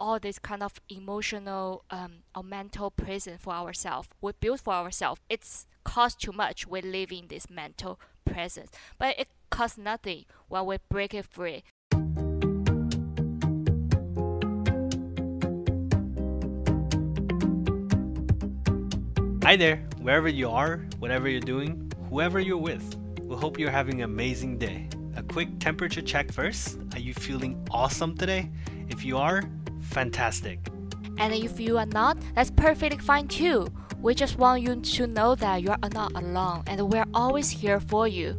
all this kind of emotional um, or mental prison for ourselves. We build for ourselves. It's cost too much. We live in this mental prison, but it costs nothing when we break it free. Hi there, wherever you are, whatever you're doing, whoever you're with. We hope you're having an amazing day. A quick temperature check first. Are you feeling awesome today? If you are, fantastic. And if you are not, that's perfectly fine too. We just want you to know that you are not alone and we're always here for you.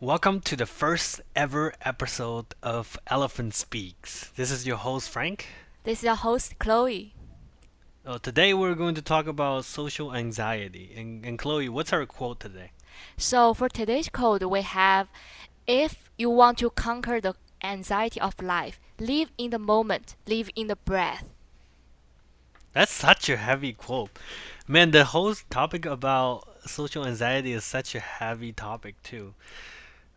Welcome to the first ever episode of Elephant Speaks. This is your host Frank. This is your host, Chloe. Uh, today we're going to talk about social anxiety. And, and Chloe, what's our quote today? So for today's quote, we have if you want to conquer the anxiety of life, live in the moment, live in the breath. That's such a heavy quote. Man, the whole topic about social anxiety is such a heavy topic too.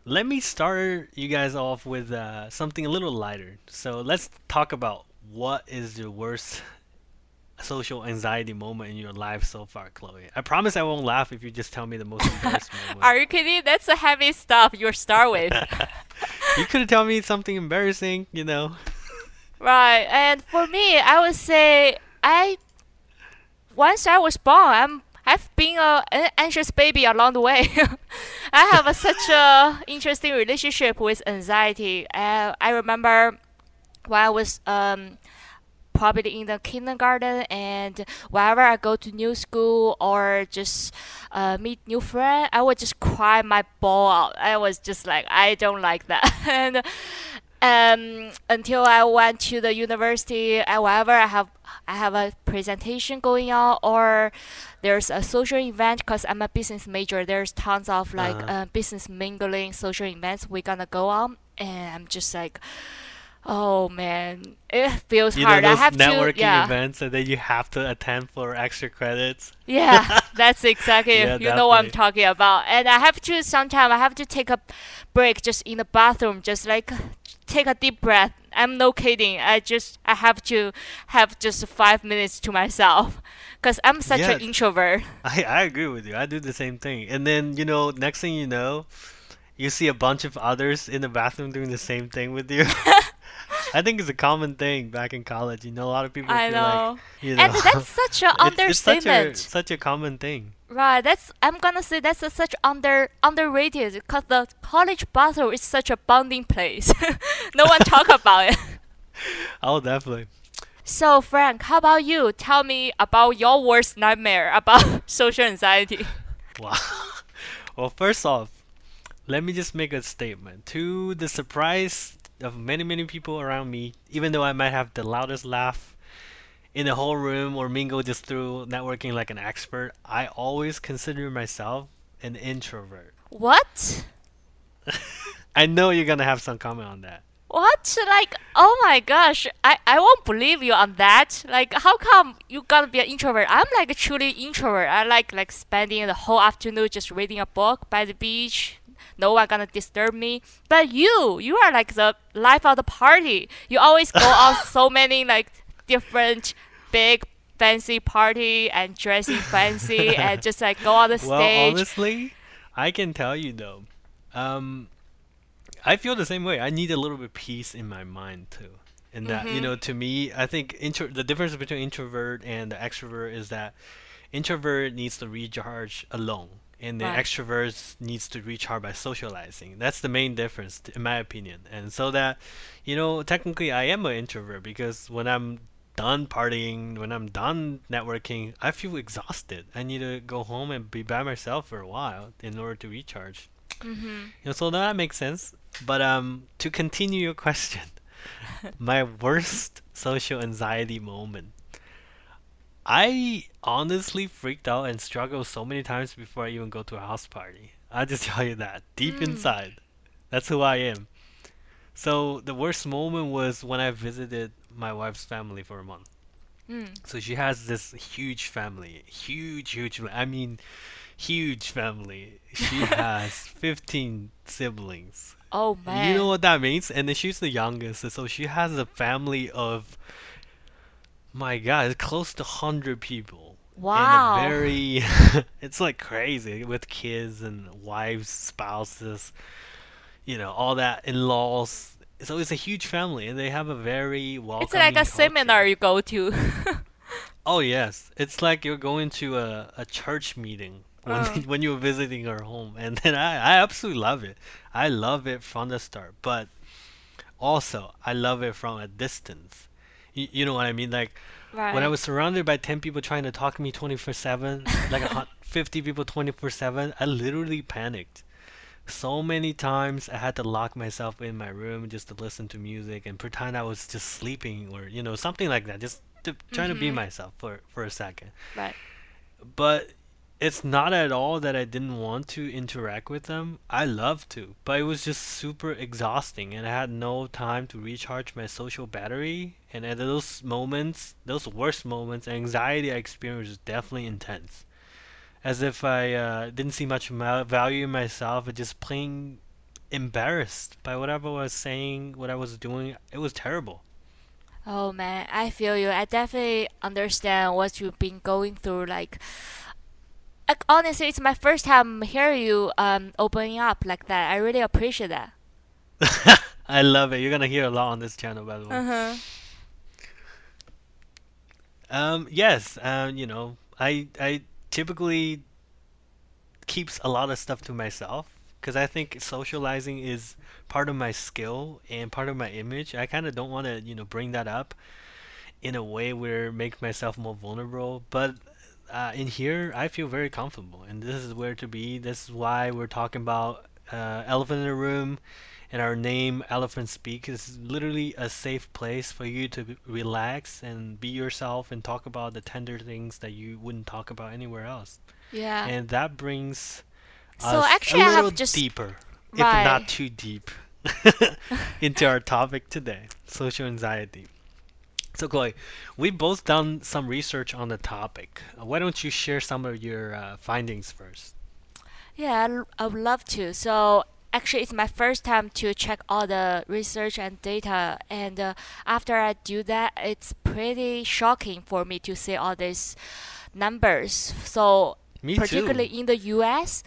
Let me start you guys off with uh, something a little lighter. So let's talk about what is your worst social anxiety moment in your life so far, Chloe. I promise I won't laugh if you just tell me the most embarrassing moment. Are you kidding? That's the heavy stuff you start with. you could tell me something embarrassing, you know. Right, and for me, I would say I once I was born, I'm I've been a, an anxious baby along the way. I have a, such a interesting relationship with anxiety. Uh, I remember when I was um, probably in the kindergarten and whenever I go to new school or just uh, meet new friend, I would just cry my ball out. I was just like, I don't like that. and um, until I went to the university, I, whenever I have I have a presentation going on or there's a social event because I'm a business major. There's tons of like Uh-huh. uh, business mingling social events we're gonna go on, and I'm just like, oh man, it feels You know hard. I have networking to, yeah, events and then you have to attend for extra credits. yeah, that's exactly Yeah, you know what I'm talking about. And I have to sometimes I have to take a break just in the bathroom, just like take a deep breath. I'm no kidding. I just I have to have just five minutes to myself, cause I'm such Yeah. an introvert. I, I agree with you. I do the same thing. And then, you know, next thing you know, you see a bunch of others in the bathroom doing the same thing with you. I think it's a common thing back in college. You know, a lot of people I feel like, you know, And that's such an it- it's such a such a common thing. Right, that's I'm gonna say that's a such under underrated because the college bathroom is such a bonding place. no one talk about it. Oh, definitely. So Frank, how about you? Tell me about your worst nightmare about social anxiety. Wow. Well, first off, let me just make a statement. To the surprise of many, many people around me, even though I might have the loudest laugh in the whole room or mingle just through networking like an expert, I always consider myself an introvert. What? I know you're gonna have some comment on that. What? Like, oh my gosh, I, I won't believe you on that. Like, how come you gotta be an introvert? I'm like a truly introvert. I like like spending the whole afternoon just reading a book by the beach. No one gonna disturb me. But you, you are like the life of the party. You always go on so many like different big fancy party and dressy fancy and just like go on the Well, stage. honestly, I can tell you though, um, I feel the same way. I need a little bit of peace in my mind too. And that, you Mhm. know, to me, I think intro the difference between introvert and the extrovert is that introvert needs to recharge alone, and the Right. extrovert needs to recharge by socializing. That's the main difference, in my opinion. And so that, you know, technically I am an introvert because when I'm done partying, when I'm done networking, I feel exhausted. I need to go home and be by myself for a while in order to recharge. mm-hmm. You know, so that makes sense. But um, to continue your question, my worst social anxiety moment. I honestly freaked out and struggled so many times before I even go to a house party. I just tell you that deep Mm. inside, that's who I am. So the worst moment was when I visited my wife's family for a month. Mm. So she has this huge family, huge, huge. I mean, huge family. She has 15 siblings. Oh man! You know what that means? And then she's the youngest, so she has a family of, my God, it's close to 100 people. And Wow. very, it's like crazy with kids and wives, spouses, you know, all that, in-laws. So it's a huge family, and they have a very welcoming. It's like a seminar you go to. Oh yes, it's like you're going to a, a church meeting when Uh, when you're visiting our home, and then I, I absolutely love it. I love it from the start, but also I love it from a distance. You, you know what I mean? Like when I was surrounded by 10 people trying to talk to me 24/7, like a hun- 50 people 24/7, I literally panicked. So many times I had to lock myself in my room just to listen to music and pretend I was just sleeping or you know something like that, just to, trying to be Mhm. myself for for a second. Right. But it's not at all that I didn't want to interact with them. I love to, but it was just super exhausting and I had no time to recharge my social battery. And at those moments, those worst moments, anxiety I experienced was definitely intense. As if I uh, didn't see much value in myself and just plain embarrassed by whatever I was saying, what I was doing. It was terrible. Oh man, I feel you. I definitely understand what you've been going through. Like, like honestly, it's my first time hear you um opening up like that. I really appreciate that. I love it. You're gonna hear a lot on this channel, by the way. Uh huh. Um, yes, um, you know, I I typically keeps a lot of stuff to myself because I think socializing is part of my skill and part of my image. I kind of don't want to, you know, bring that up in a way where make myself more vulnerable, but uh, in here I feel very comfortable, and this is where to be. This is why we're talking about uh, elephant in the room, and our name Elephant Speak is literally a safe place for you to relax and be yourself and talk about the tender things that you wouldn't talk about anywhere else. Yeah. And that brings So us a actually, I little just deeper, if not too deep, into our topic today, social anxiety. So, Chloe, we've both done some research on the topic. Uh, Why don't you share some of your uh, findings first? Yeah, I l- I would love to. So actually, it's my first time to check all the research and data, and uh, after I do that, it's pretty shocking for me to see all these numbers. So Me particularly too. in the U.S.,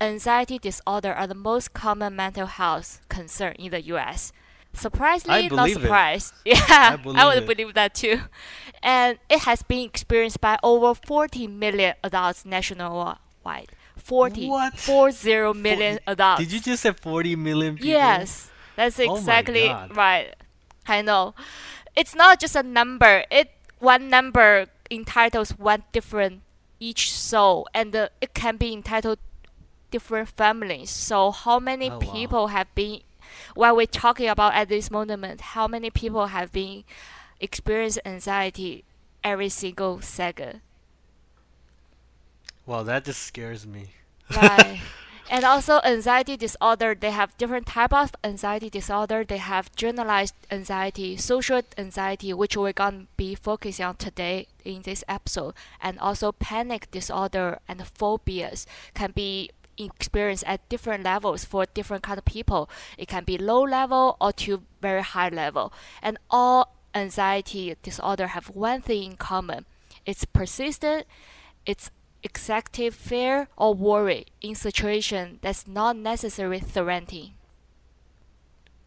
anxiety disorder are the most common mental health concern in the U.S. Surprisingly, not believe it. surprised. I Yeah, I would it. believe that too. And it has been experienced by over 40 million adults nationwide. 40, What? 40 For, million did you just say 40 million people? Yes, that's Oh exactly God. right. I know. It's not just a number. It one number entitles one different each soul, and uh, it can be entitled different families. So how many Oh wow. people have been while we're talking about at this moment, how many people have been experiencing anxiety every single second? Well, that just scares me. Right. And also anxiety disorder, they have different type of anxiety disorder. They have generalized anxiety, social anxiety, which we're gonna be focusing on today in this episode, and also panic disorder and phobias can be experienced at different levels for different kind of people. It can be low level or to very high level. And all anxiety disorder have one thing in common. It's persistent, it's excessive fear or worry in situation that's not necessarily threatening.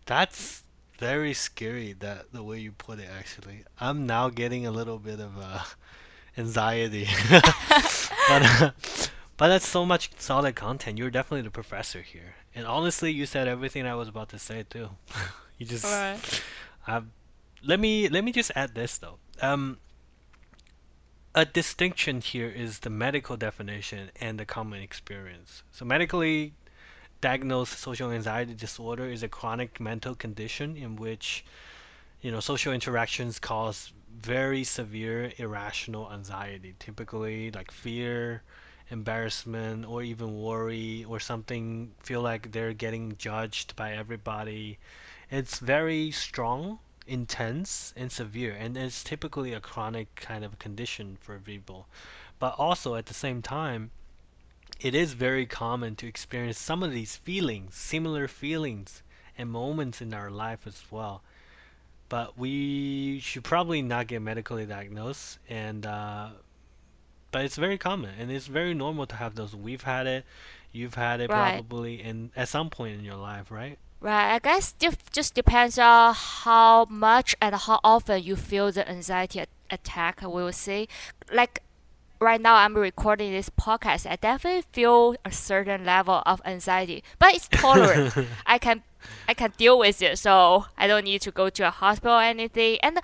That's very scary that the way you put it actually. I'm now getting a little bit of uh, anxiety. But uh, but that's so much solid content. You're definitely the professor here. And honestly, you said everything I was about to say too. You just Right. um, let me let me just add this though. Um, a distinction here is the medical definition and the common experience. So medically diagnosed social anxiety disorder is a chronic mental condition in which, you know, social interactions cause very severe irrational anxiety, typically like fear, embarrassment, or even worry, or something feel like they're getting judged by everybody. It's very strong, intense, and severe, and it's typically a chronic kind of condition for people. But also at the same time, it is very common to experience some of these feelings, similar feelings and moments in our life as well. But we should probably not get medically diagnosed, and uh, but it's very common and it's very normal to have those. We've had it, you've had it Right. probably, in at some point in your life, right? Right, I guess it just depends on how much and how often you feel the anxiety attack, we will say. Like right now, I'm recording this podcast. I definitely feel a certain level of anxiety, but it's tolerant. I can, I can deal with it, so I don't need to go to a hospital or anything. And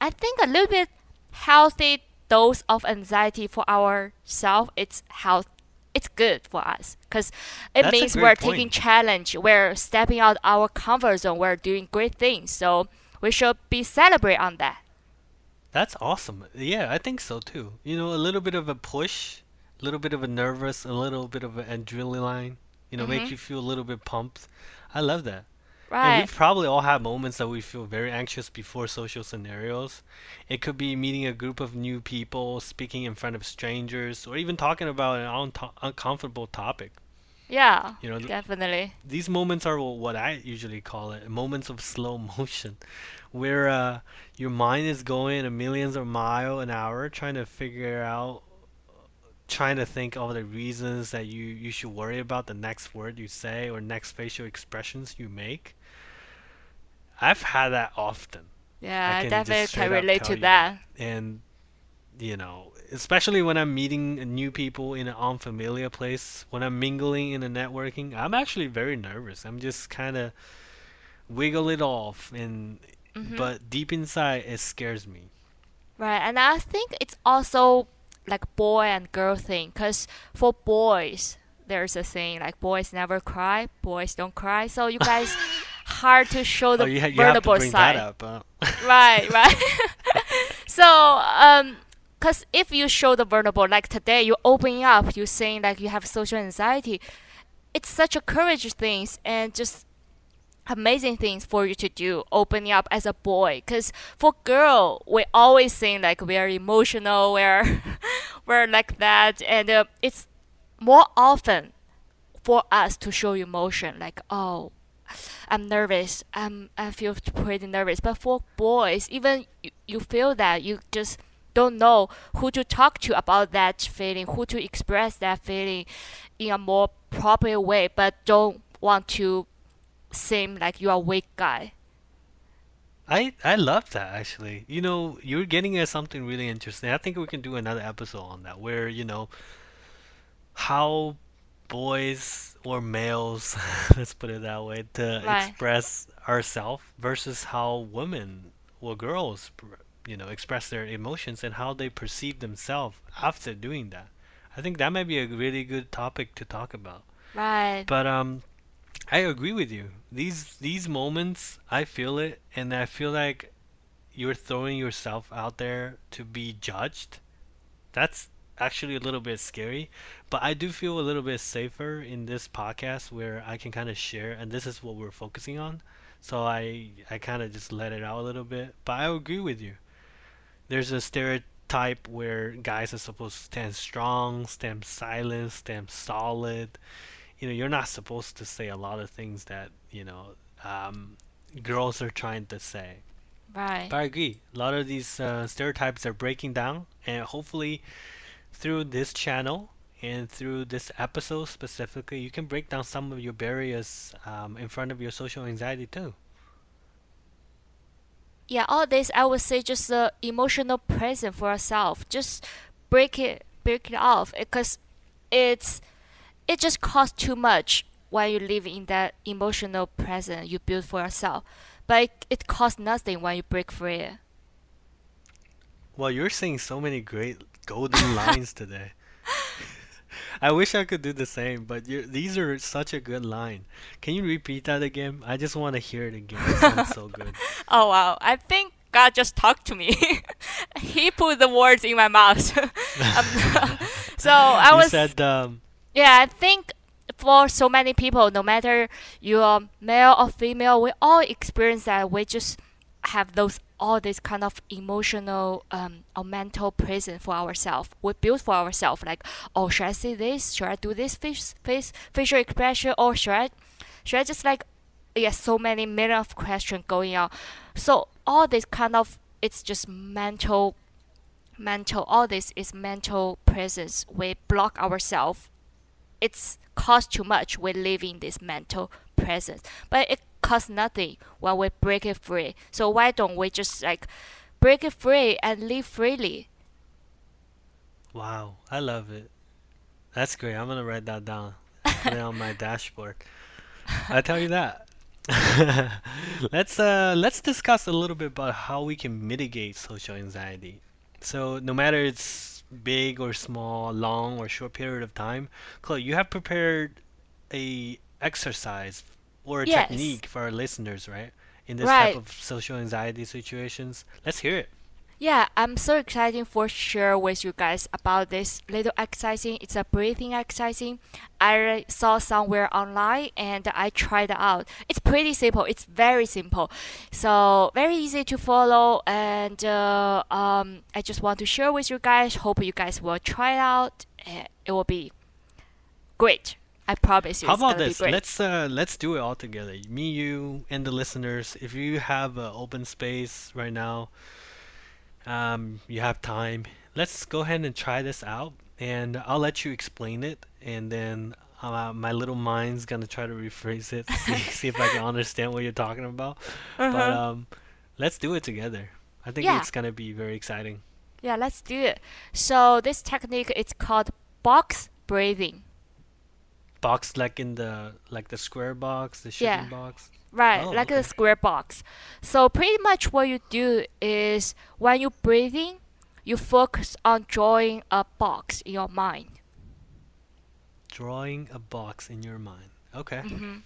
I think a little bit healthy dose of anxiety for ourselves, it's health. It's good for us because it That's means we're point. taking challenge. We're stepping out our comfort zone. We're doing great things. So we should be celebrate on that. That's awesome. Yeah, I think so too. You know, a little bit of a push, a little bit of a nervous, a little bit of an adrenaline, you know, make Mhm. you feel a little bit pumped. I love that. And Right. we've probably all have moments that we feel very anxious before social scenarios. It could be meeting a group of new people, speaking in front of strangers, or even talking about an unto- uncomfortable topic. Yeah. You know, Definitely. these moments are what I usually call it moments of slow motion, where uh, your mind is going a millions of mile an hour trying to figure out, trying to think of the reasons that you, you should worry about the next word you say or next facial expressions you make. I've had that often, Yeah, I can definitely can relate to you that. and you know, especially when I'm meeting new people in an unfamiliar place, when I'm mingling in a networking, I'm actually very nervous. I'm just kind of wiggle it off, and hmm but deep inside, it scares me. Right, and I think it's also like boy and girl thing, cause for boys there's a thing like boys never cry, boys don't cry. So you guys hard to show Oh, the you, ha- you vulnerable side. up. Huh? Right, right. so, um, cause if you show the vulnerable, like today, you're opening up, you're saying like you have social anxiety, it's such a courage things and just amazing things for you to do opening up as a boy. Because for girl we always think like we are emotional we're we're like that. And uh, it's more often for us to show emotion like oh i'm nervous. I'm i feel pretty nervous. But for boys even you, you feel that you just don't know who to talk to about that feeling who to express that feeling in a more proper way but don't want to seem like you are a weak guy. I I love that actually. You know, you're getting at something really interesting. I think we can do another episode on that, where you know how boys or males, let's put it that way, to Right. express ourselves versus how women or girls, you know, express their emotions and how they perceive themselves after doing that. I think that might be a really good topic to talk about. Right. But um, I agree with you. These these moments, I feel it, and I feel like you're throwing yourself out there to be judged. That's actually a little bit scary, but I do feel a little bit safer in this podcast where I can kind of share, and this is what we're focusing on. So I I kind of just let it out a little bit, but I agree with you. There's a stereotype where guys are supposed to stand strong, stand silent, stand solid. You know, you're not supposed to say a lot of things that, you know, um, girls are trying to say. Right. But I agree. A lot of these uh, stereotypes are breaking down, and hopefully, through this channel and through this episode specifically, you can break down some of your barriers um, in front of your social anxiety too. Yeah, all this I would say just a emotional present for yourself. Just break it, break it off, because it's it just costs too much when you live in that emotional present you build for yourself. But it, it costs nothing when you break free. Well, you're saying so many great golden lines today. I wish I could do the same, but these are such a good line. Can you repeat that again? I just want to hear it again. It sounds so good. Oh wow, I think God just talked to me. he put the words in my mouth. So I You was said um, Yeah, I think for so many people, no matter you're male or female, we all experience that. We just have those all this kind of emotional um, or mental prison for ourselves. We build for ourselves like, oh, should I say this? Should I do this face, facial expression? Or should I, should I just like, yeah, so many million of questions going on. So all this kind of, it's just mental, mental. All this is mental presence. We block ourselves. It's cost too much. We live in this mental presence, but it costs nothing when we break it free. So why don't we just like break it free and live freely? Wow, I love it. That's great. I'm gonna write that down. On my dashboard. I tell you that. let's uh let's discuss a little bit about how we can mitigate social anxiety. So no matter it's big or small, long or short period of time, Chloe, you have prepared a exercise or a Yes. technique for our listeners, right? In this type of social anxiety situations. Let's hear it. Yeah, I'm so excited for share with you guys about this little exercising. It's a breathing exercising. I saw somewhere online and I tried it out. It's pretty simple. It's very simple, so very easy to follow. And uh, um, I just want to share with you guys. Hope you guys will try it out. Uh, It will be great. I promise you. How about this? Let's uh let's do it all together. Me, you, and the listeners. If you have an open space right now, um, you have time. Let's go ahead and try this out, and I'll let you explain it, and then uh, my little mind's gonna try to rephrase it, see, see if I can understand what you're talking about. But Uh-huh. um, let's do it together. I think Yeah. it's gonna be very exciting. Yeah, let's do it. So this technique is called box breathing. Box like in the like the square box, the shipping Yeah. box. Right, Oh, like okay. a square box. So pretty much what you do is when you're breathing, you focus on drawing a box in your mind. Drawing a box in your mind. Okay. hmm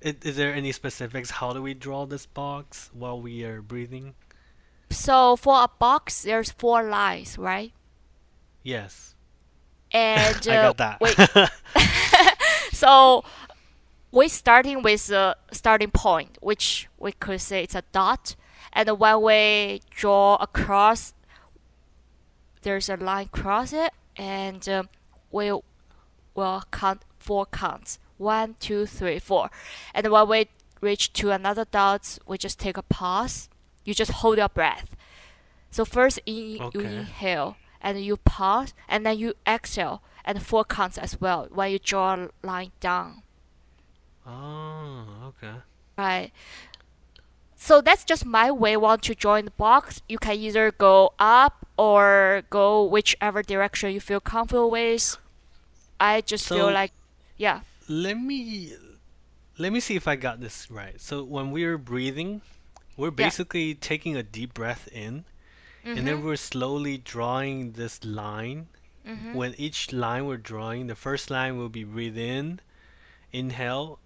Is, is there any specifics? How do we draw this box while we are breathing? So for a box, there's four lines, right? Yes, And uh, wait, so we're starting with a starting point, which we could say it's a dot. And when we draw across, there's a line across it, and um, we will count four counts one, two, three, four. And when we reach to another dot, we just take a pause. You just hold your breath. So first in, you inhale, and you pause, and then you exhale, and four counts as well when you draw a line down. Oh, okay. Right. So that's just my way. Want to join the box? You can either go up or go whichever direction you feel comfortable with. I just feel like, yeah, Let me let me see if I got this right. So when we're breathing, we're basically taking a deep breath in, and then Mhm. we're slowly drawing this line. Mhm. When each line we're drawing, the first line will be breathe in, inhale,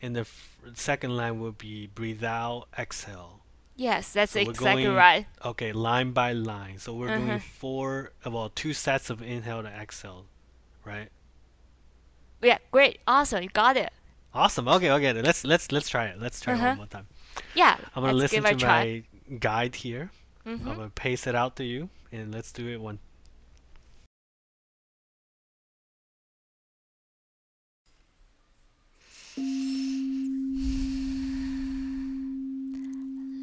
and the f- second line will be breathe out, exhale. yes, that's So exactly going- right. Okay, line by line. So we're doing Mhm. four, well, two sets of inhale to exhale, right? Yeah, great, awesome, you got it. Awesome. Okay, okay. Let's let's let's try it. Let's try it Uh-huh. one more time. Yeah, I'm gonna listen to my guide here. Hmm I'm gonna paste it out to you, and let's do it one.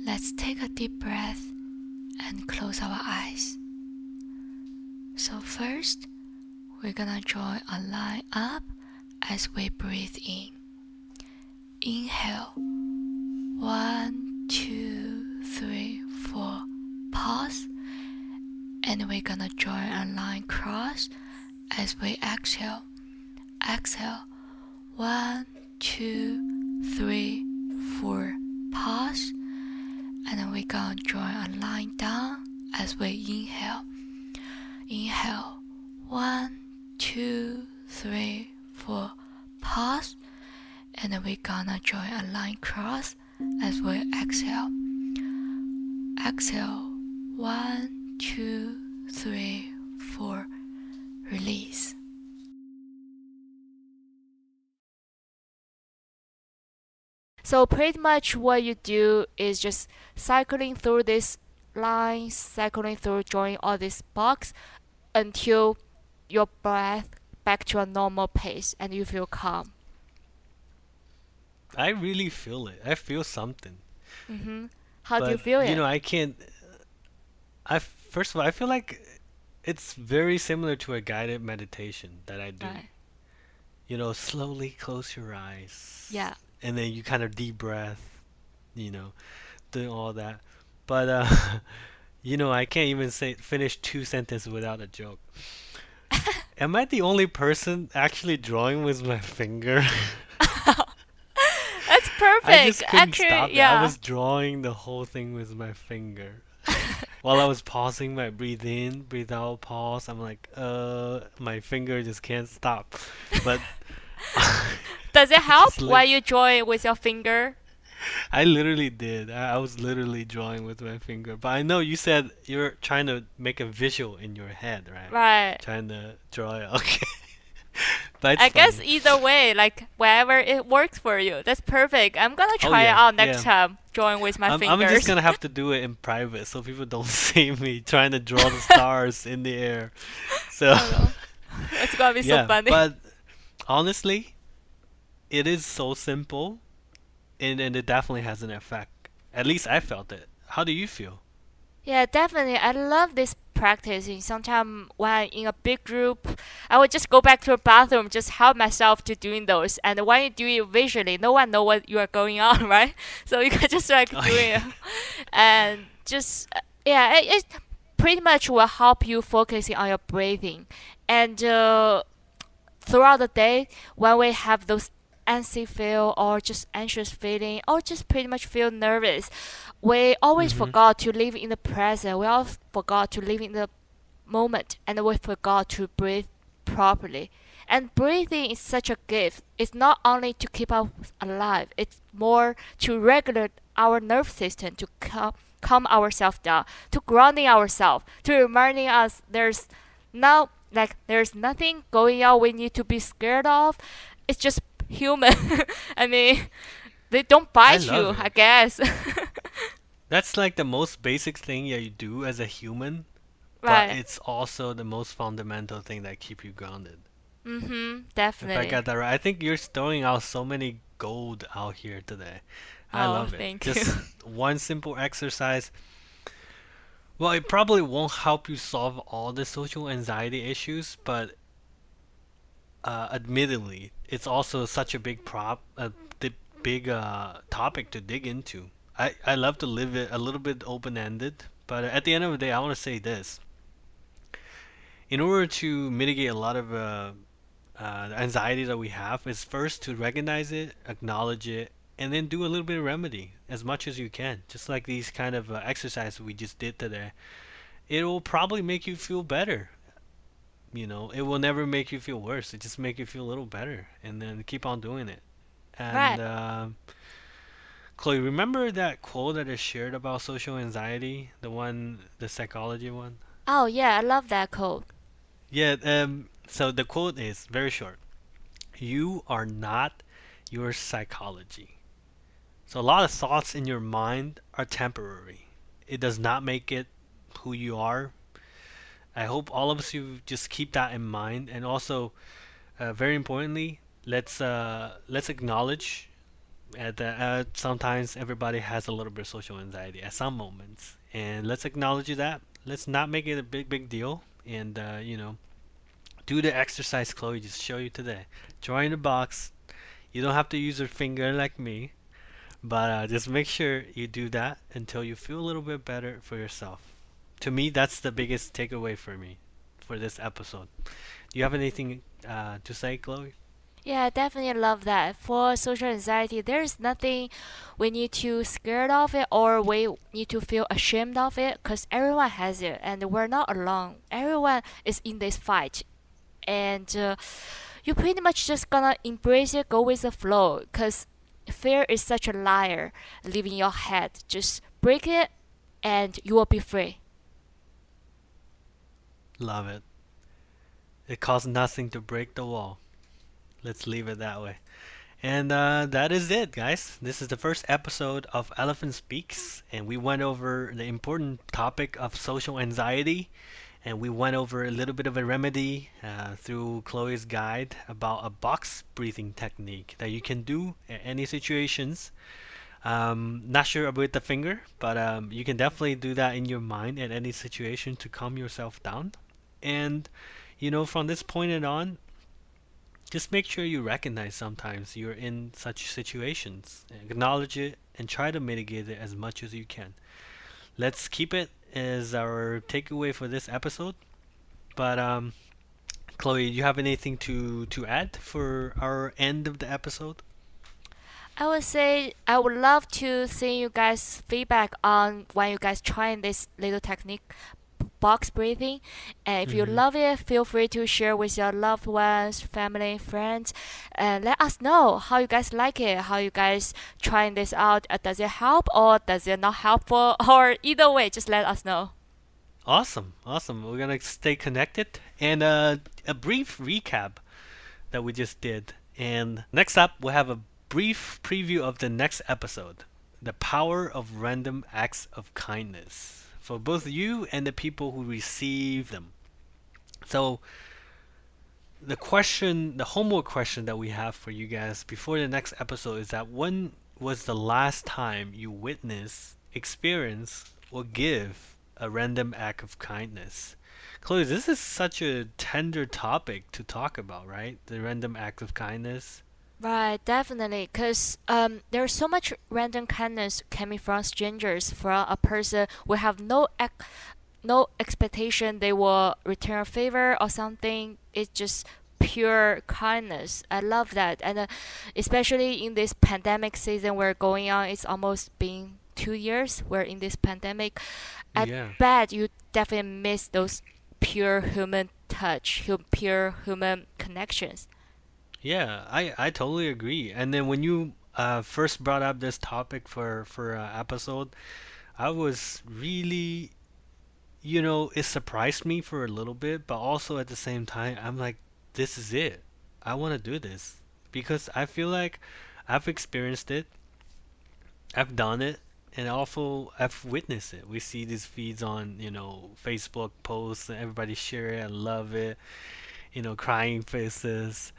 Let's take a deep breath and close our eyes. So, first, we're gonna draw a line up as we breathe in. Inhale. One, two, three, four. Pause. And we're gonna draw a line cross as we exhale. Exhale. One, two, three, four. Pause and then we're gonna draw a line down as we inhale. Inhale, one, two, three, four, pause, and then we're gonna draw a line cross as we exhale. Exhale, one, two, three, four, release. So pretty much what you do is just cycling through this line, cycling through drawing all this box until your breath back to a normal pace and you feel calm. I really feel it. I feel something. hmm How do you But feel you know, I can't. I first of all, I feel like it's very similar to a guided meditation that I do. Right. You know, slowly close your eyes, Yeah. and then you kind of deep breath. You know, doing all that. But uh, you know, I can't even say finish two sentences without a joke. Am I the only person actually drawing with my finger? That's perfect. I just couldn't stop Actually, it. I was drawing the whole thing with my finger. While I was pausing my breathe in, breathe out, pause, I'm like, uh, my finger just can't stop. But Does it help just while you draw it with your finger? I literally did. I, I was literally drawing with my finger. But I know you said you're trying to make a visual in your head, right? Right. Trying to draw it. Okay. It's I guess either way, like wherever it works for you, that's perfect. I'm gonna Oh try it out next yeah. time, drawing with my I'm, I'm just gonna have to do it in private so people don't see me trying to draw the stars in the air. So oh, It's gonna be so yeah, funny. but honestly, it is so simple, and and it definitely has an effect. At least I felt it. How do you feel? Yeah, definitely. I love this practice. And Sometimes when I'm in a big group, I would just go back to the bathroom, just help myself to doing those. And when you do it visually, no one know what you are going on, right? So you can just like Oh do it, and just uh, yeah, it, it pretty much will help you focusing on your breathing. And uh, throughout the day, when we have those anxious feel or just anxious feeling or just pretty much feel nervous, we always Mhm. forgot to live in the present. We all forgot to live in the moment and we forgot to breathe properly. And breathing is such a gift. It's not only to keep us alive, it's more to regulate our nerve system, to calm, calm ourselves down, to grounding ourselves, to reminding us there's no like there's nothing going on we need to be scared of. It's just human. I mean, they don't bite love you, I guess. That's like the most basic thing that you do as a human, but it's also the most fundamental thing that keep you grounded. Mm-hmm. If I Definitely. got that right, I think you're throwing out so many gold out here today. I Oh, love it. thank Just you. one simple exercise. Well, it probably won't help you solve all the social anxiety issues, but uh, admittedly, it's also such a big prop, a big uh, topic to dig into. I, I love to live it a little bit open-ended, but at the end of the day, I want to say this. In order to mitigate a lot of uh, uh, the anxiety that we have, is first to recognize it, acknowledge it, and then do a little bit of remedy as much as you can. Just like these kind of uh, exercises we just did today. It will probably make you feel better you know, it will never make you feel worse. It just make you feel a little better, and then keep on doing it. Right. And uh, Chloe, remember that quote that I shared about social anxiety, the one, the psychology one? Oh yeah, I love that quote. Yeah. Um. So the quote is very short. You are not your psychology. So a lot of thoughts in your mind are temporary. It does not make it who you are. I hope all of us you just keep that in mind, and also, uh, very importantly, let's uh, let's acknowledge uh, that uh, sometimes everybody has a little bit of social anxiety at some moments, and let's acknowledge that. Let's not make it a big big deal, and uh, you know, do the exercise Chloe just showed you today. Join the box. You don't have to use your finger like me, but uh, just make sure you do that until you feel a little bit better for yourself. To me, that's the biggest takeaway for me for this episode. Do you have anything uh, to say, Chloe? Yeah, I definitely love that. For social anxiety, there's nothing we need to scared of it or we need to feel ashamed of it because everyone has it and we're not alone. Everyone is in this fight. And uh, you pretty much just gonna embrace it, go with the flow because fear is such a liar living in your head. Just break it and you will be free. Love it. It costs nothing to break the wall. Let's leave it that way. And uh, that is it, guys. This is the first episode of Elephant Speaks, and we went over the important topic of social anxiety, and we went over a little bit of a remedy uh, through Chloe's guide about a box breathing technique that you can do in any situations. Um, not sure about the finger, but um, you can definitely do that in your mind at any situation to calm yourself down. And you know, from this point on, just make sure you recognize sometimes you're in such situations, acknowledge it, and try to mitigate it as much as you can. Let's keep it as our takeaway for this episode. But um, Chloe, do you have anything to to add for our end of the episode? I would say I would love to see you guys feedback on when you guys trying this little technique box breathing. And if you hmm love it, feel free to share with your loved ones, family, friends, and let us know how you guys like it, how you guys trying this out. Uh, does it help or does it not helpful? Or either way, just let us know. Awesome, awesome. We're gonna stay connected and uh, a brief recap that we just did. And next up, we'll have a brief preview of the next episode The Power of Random Acts of Kindness for both you and the people who receive them. So, the question, the homework question that we have for you guys before the next episode is that when was the last time you witnessed, experience, or give a random act of kindness? Chloe, this is such a tender topic to talk about, right? The random act of kindness. Right, definitely, because um, there's so much random kindness coming from strangers, from a person we have no ex no expectation they will return a favor or something. It's just pure kindness. I love that, and uh, especially in this pandemic season we're going on, it's almost been two years. We're in this pandemic. I Yeah. bet you definitely miss those pure human touch, pure human connections. Yeah, I I totally agree. And then when you uh, first brought up this topic for for uh, episode, I was really, you know, it surprised me for a little bit, but also at the same time, I'm like, this is it. I want to do this because I feel like I've experienced it, I've done it, and also I've witnessed it. We see these feeds on, you know, Facebook posts, and everybody share it and love it, you know, crying faces.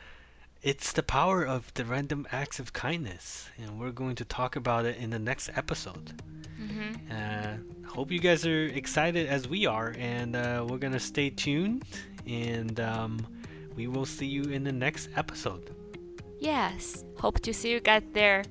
It's the power of the random acts of kindness, and we're going to talk about it in the next episode. hmm Uh, hope you guys are excited as we are, and uh, we're gonna stay tuned, and um, we will see you in the next episode. Yes, hope to see you guys there.